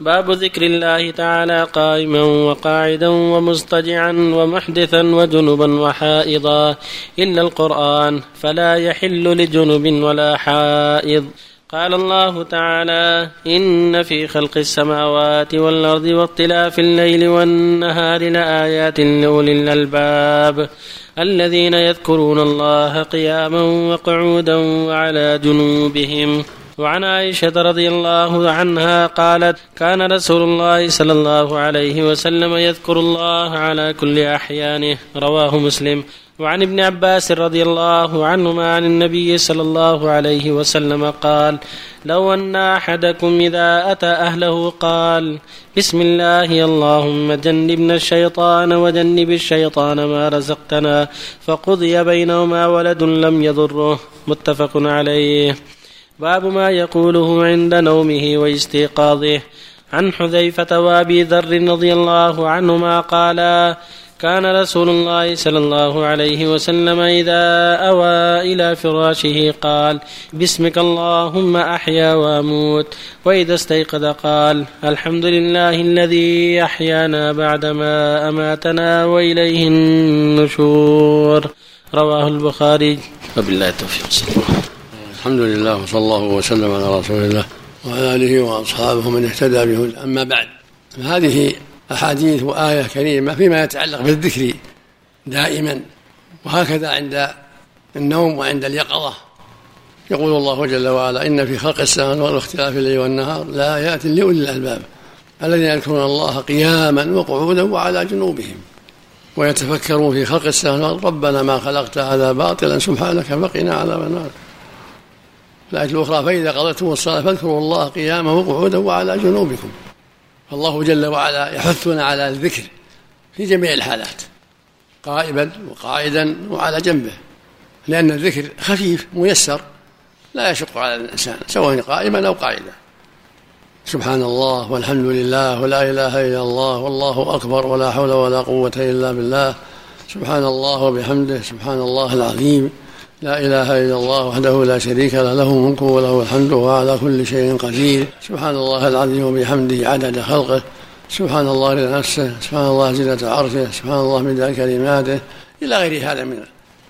باب ذكر الله تعالى قائما وقاعدا ومضطجعا ومحدثا وجنبا وحائضا. إلا القرآن فلا يحل لجنب ولا حائض. قال الله تعالى إن في خلق السماوات والأرض واختلاف الليل والنهار لآيات لأولي الألباب. الذين يذكرون الله قياما وقعودا وعلى جنوبهم. وعن عائشة رضي الله عنها قالت كان رسول الله صلى الله عليه وسلم يذكر الله على كل أحيانه. رواه مسلم. وعن ابن عباس رضي الله عنهما عن النبي صلى الله عليه وسلم قال لو أن أحدكم إذا أتى أهله قال بسم الله اللهم جنبنا الشيطان وجنب الشيطان ما رزقتنا فقضي بينهما ولد لم يضره. متفق عليه. باب ما يقوله عند نومه واستيقاظه. عن حذيفة وأبي ذر رضي الله عنهما قالا كان رسول الله صلى الله عليه وسلم إذا أوى إلى فراشه قال باسمك اللهم أحيا وأموت. وإذا استيقظ قال الحمد لله الذي أحيانا بعدما أماتنا وإليه النشور. رواه البخاري. وبالله التوفيق. صلى الله الحمد لله وصلى الله وسلم على رسول الله وعلى آله وأصحابه من اهتدى به أما بعد هذه أحاديث وآية كريمة فيما يتعلق بالذكر دائما وهكذا عند النوم وعند اليقظة. يقول الله جل وعلا إن في خلق السماوات واختلاف الليل والنهار لآيات لأولي الألباب الذين يذكرون الله قياما وقعودا وعلى جنوبهم ويتفكرون في خلق السماوات ربنا ما خلقت هذا باطلا سبحانك فقنا عذاب النار. الآية الأخرى فإذا قضيتم الصلاة فاذكروا الله قياما وقعودا وعلى جنوبكم. فالله جل وعلا يحثنا على الذكر في جميع الحالات قائما وقاعدا وعلى جنبه لأن الذكر خفيف ميسر لا يشق على الإنسان سواء قائما أو قاعدا. سبحان الله والحمد لله ولا إله إلا الله والله أكبر ولا حول ولا قوة إلا بالله. سبحان الله وبحمده سبحان الله العظيم. لا إله إلا الله وحده لا شريك له له الملك وله الحمد وهو على كل شيء قدير. سبحان الله العظيم وبحمده عدد خلقه. سبحان الله لنفسه سبحان الله زينة عرشه سبحان الله مدى كلماته. إلى غير هذا من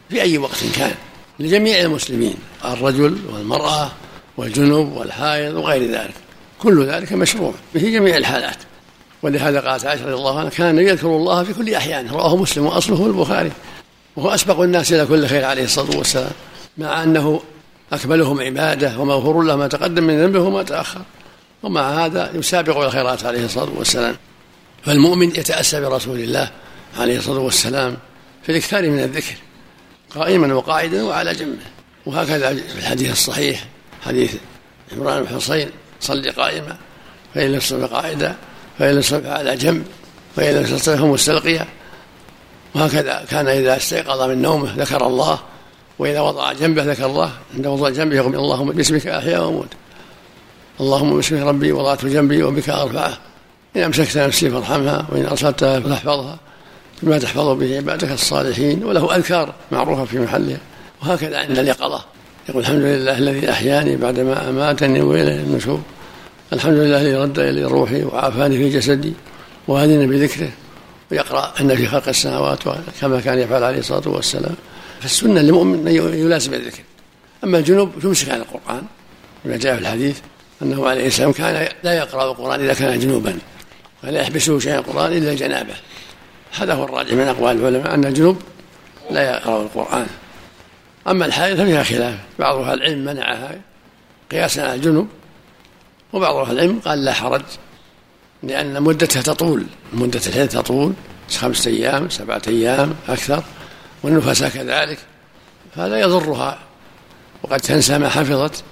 في أي وقت كان. لجميع المسلمين الرجل والمرأة والجنوب والحائض وغير ذلك. كل ذلك مشروع في جميع الحالات. ولهذا قالت عائشة رضي الله عنها كان يذكر الله في كل أحيانه رواه مسلم وأصله البخاري. وهو أسبق الناس إلى كل خير عليه الصلاة والسلام مع أنه أكملهم عبادة ومغفور له ما تقدم من ذنبه وما تأخر. ومع هذا يسابق إلى الخيرات عليه الصلاة والسلام. فالمؤمن يتأسى برسول الله عليه الصلاة والسلام في الإكثار من الذكر قائما وقاعدا وعلى جنبه. وهكذا في الحديث الصحيح حديث عمران بن حصين صل قائما فإن لم تستطع قاعدا فإن لم على جنب فإن لم تستطع فمستلقيا. وهكذا كان إذا استيقظ من نومه ذكر الله وإذا وضع جنبه ذكر الله. عند وضع جنبه يقول اللهم باسمك أحيا وأموت. اللهم باسمك ربي وضعت جنبي وبك أرفعه. إن أمسكت نفسي فارحمها وإن أرسلتها فاحفظها بما تحفظ به عبادك الصالحين وله أذكار معروفة في محلها. وهكذا عند اليقظة. يقول الحمد لله الذي أحياني بعدما أماتني وإليه النشور. الحمد لله الذي رد إلي روحي وعافاني في جسدي وهدني بذكره. ويقرأ أن في خلق السماوات كما كان يفعل عليه الصلاة والسلام. فالسنة للمؤمن أن يلازم الذكر. أما الجنوب يمسك عن القرآن كما جاء في الحديث أنه عليه السلام كان لا يقرأ القرآن إذا كان جنوبا ولا يحبسه شيء القرآن إلا الجنابة هذا هو الراجح من أقوال العلماء أن الجنوب لا يقرأ القرآن. أما الحائض ففيها خلاف. بعض أهل العلم منعها قياسا على الجنوب وبعض أهل العلم قال لا حرج. لأن مدتها تطول مدة الحيض تطول خمسة أيام سبعة أيام أكثر والنفساء كذلك فلا يضرها وقد تنسى ما حفظت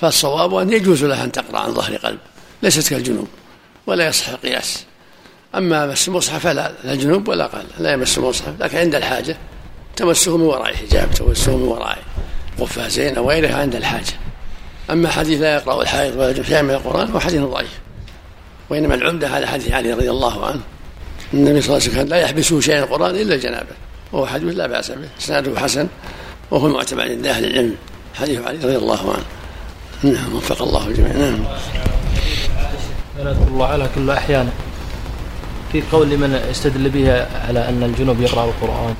فالصواب أن يجوز لها أن تقرأ عن ظهر قلب ليست كالجنوب ولا يصح القياس. أما مس المصحف فلا لا جنوب ولا قال لا يمس المصحف لكن عند الحاجة تمسه من وراء حجاب تمسه من وراء قفازين أو غيرها عند الحاجة. أما حديث لا يقرأ الحائض ولا شيء من القرآن هو حديث ضعيف. وإنما العمدة على حديث علي رضي الله عنه. النبي صلى الله عليه وسلم لا يحبسه شيء القرآن إلا الجنابة. وهو حديث لا بأس به. إسناده حسن. وهو المعتمد عند أهل العلم. حديث علي رضي الله عنه. نعم وفق الله الجميع. نعم. الله على كل أحيان في قول لمن يستدل به على أن الجنوب يقرأ القرآن.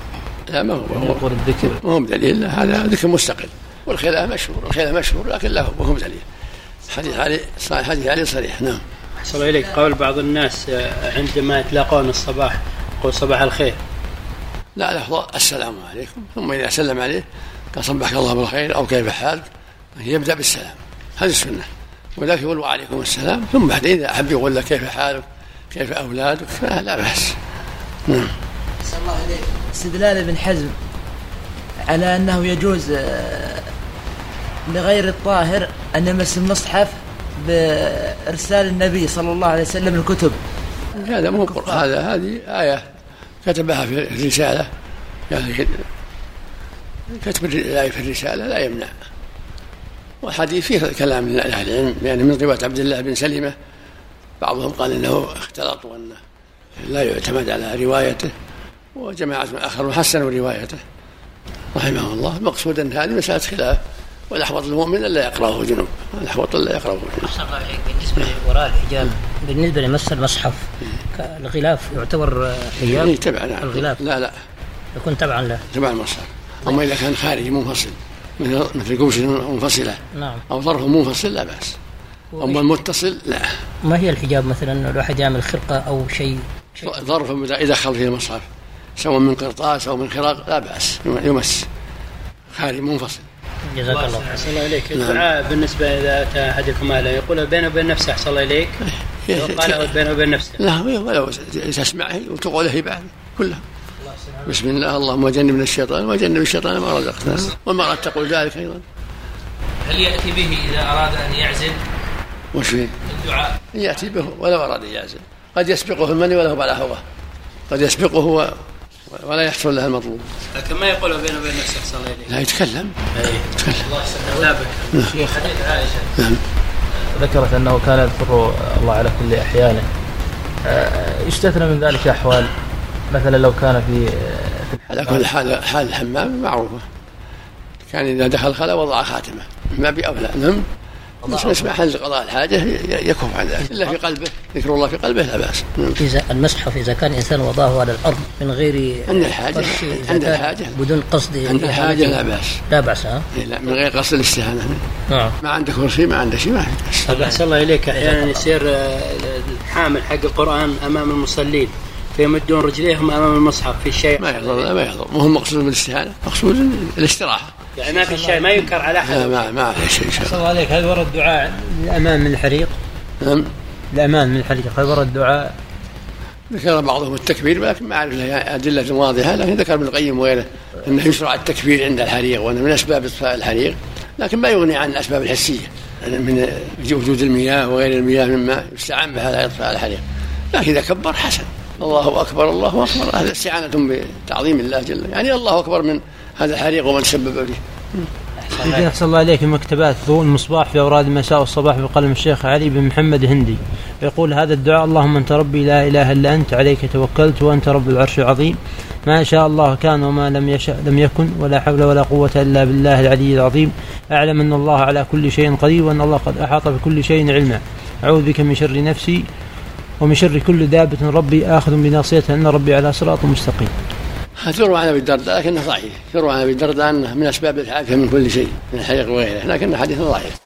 لا ما هو. يقول الذكر. ما هو دليل هذا ذكر مستقل. والخلاف مشهور. الخلاف مشهور لكن له وهم دليل حديث علي صحيح حديث علي صريح. نعم. أحسن إليك. قول بعض الناس عندما يتلاقون الصباح يقول صباح الخير. لا الأفضل السلام عليكم. ثم إذا سلم عليه قال صبحك الله بالخير أو كيف حالك يبدأ بالسلام. هذه السنة. ولكن يقول وعليكم السلام. ثم بعد إذا أحب يقول لك كيف حالك؟ كيف أولادك؟ فلا بأس. نعم. الله عليك استدلال ابن حزم على أنه يجوز آه، لغير الطاهر أن يمس المصحف بإرسال النبي صلى الله عليه وسلم الكتب. هذا مو هذا هذه آية كتبها في الرسالة. يعني كتب الآية في الرسالة لا يمنع. والحديث فيه كلام من أهل العلم. يعني من رواية عبد الله بن سلمة بعضهم قال إنه اختلط وأنه لا يعتمد على روايته. وجماعة آخرون حسنوا روايته. رحمه الله. المقصود أن هذه مسألة خلاف. والأحوط المؤمن ألا يقرأه جنوب. الأحوط ألا يقرأه جنوب. الله عليك. بالنسبة لوراء الحجاب بالنسبة لمس المصحف الغلاف يعتبر حجاب؟ إيه تبع نعم الغلاف؟ لا لا. يكون تبعا له؟ تبع المصحف. أما إذا كان خارجي منفصل مثل كوش منفصلة. نعم. أو ظرف منفصل لا بأس. أما المتصل لا. ما هي الحجاب مثلا؟ لو واحد يعمل خرقة أو شيء. ظرف يدخل فيه المصحف سواء من قرطاس أو من خراق لا بأس. يمس. خارج منفصل. جزاك الله خير. أحسن الله إليك. الدعاء بالنسبة إذا أتى أحدكم أهله يقول بينه وبين نفسه أحسن الله إليك. قال بينه وبين نفسه. لا ولو تسمعه وتقوله بعد كله بسم الله اللهم جنبنا الشيطان وجنب الشيطان ما رزقنا والمرأة تقول ذلك أيضا. هل يأتي به إذا أراد أن يعزل؟ وش فيه؟ الدعاء. يأتي به ولو أراد أن يعزل. قد يسبقه المني وله على هواه قد يسبقه ولا يحصل له المطلوب. لكن ما يقول بينه وبين نفسه صلى الله عليه لا يتكلم. يتكلم. الله يسلمك شيخ حديث عائشة. نعم. ذكرت أنه كان يذكر الله على كل أحيانه. يستثنى من ذلك أحوال؟ مثلا لو كان في على كل حال حال الحمام معروفة. كان إذا دخل الخلاء وضع خاتمة. ما باولى نعم. يسمع حل قضاء الحاجة يكف عن ذلك. إلا في قلبه. ذكر الله في قلبه لا بأس. إذا المصحف إذا كان إنسان وضعه على الأرض من غير عند الحاجة عند الحاجة. بدون قصد عند الحاجة لا بأس. لا بأس ها؟ لا من غير قصد الاستهانة. نعم. ما عندك كرسي ما عندك شيء ما في طيب أحسن الله إليك. أحيانا يصير الحامل حق القرآن أمام المصلين فيمدون رجليهم أمام المصحف في شيء ما يحضر لا ما يحضر. مو مقصود بالاستهانه مقصود الاستراحة. يعني ما في شيء ما ينكر على أحد. لا ما ما في شيء صلى الله عليك. هل ورد دعاء الأمان من الحريق؟ نعم. الأمان من الحريق. هل ورد دعاء؟ ذكر بعضهم التكبير ولكن ما أعرف له أدلة واضحة لكن ذكر ابن القيم وغيره أنه يشرع التكبير عند الحريق وأنه من أسباب إطفاء الحريق لكن ما يغني عن الأسباب الحسية من وجود المياه وغير المياه مما يستعان بها على إطفاء الحريق. لكن إذا كبر حسن. الله أكبر الله أكبر. هذا استعانة بتعظيم الله جل يعني الله أكبر من هذا الحريق ومن سبب فيه يمكن أحسن الله إليك. مكتبات ضوء المصباح في أوراد المساء والصباح بقلم الشيخ علي بن محمد هندي يقول هذا الدعاء اللهم أنت ربي لا إله إلا أنت عليك توكلت وأنت رب العرش العظيم. ما شاء الله كان وما لم يشأ لم يكن ولا حول ولا قوة إلا بالله العلي العظيم. أعلم أن الله على كل شيء قدير وأن الله قد أحاط بكل شيء علما. أعوذ بك من شر نفسي ومن شر كل دابة ربي آخذ بناصيتها أن ربي على صراط مستقيم. تروى عن ابي الدرداء لكنه ضعيف. يروى عن ابي الدرداء انه من أسباب العافيه من كل شيء من الحريق وغيره لكنه حديث ضعيف.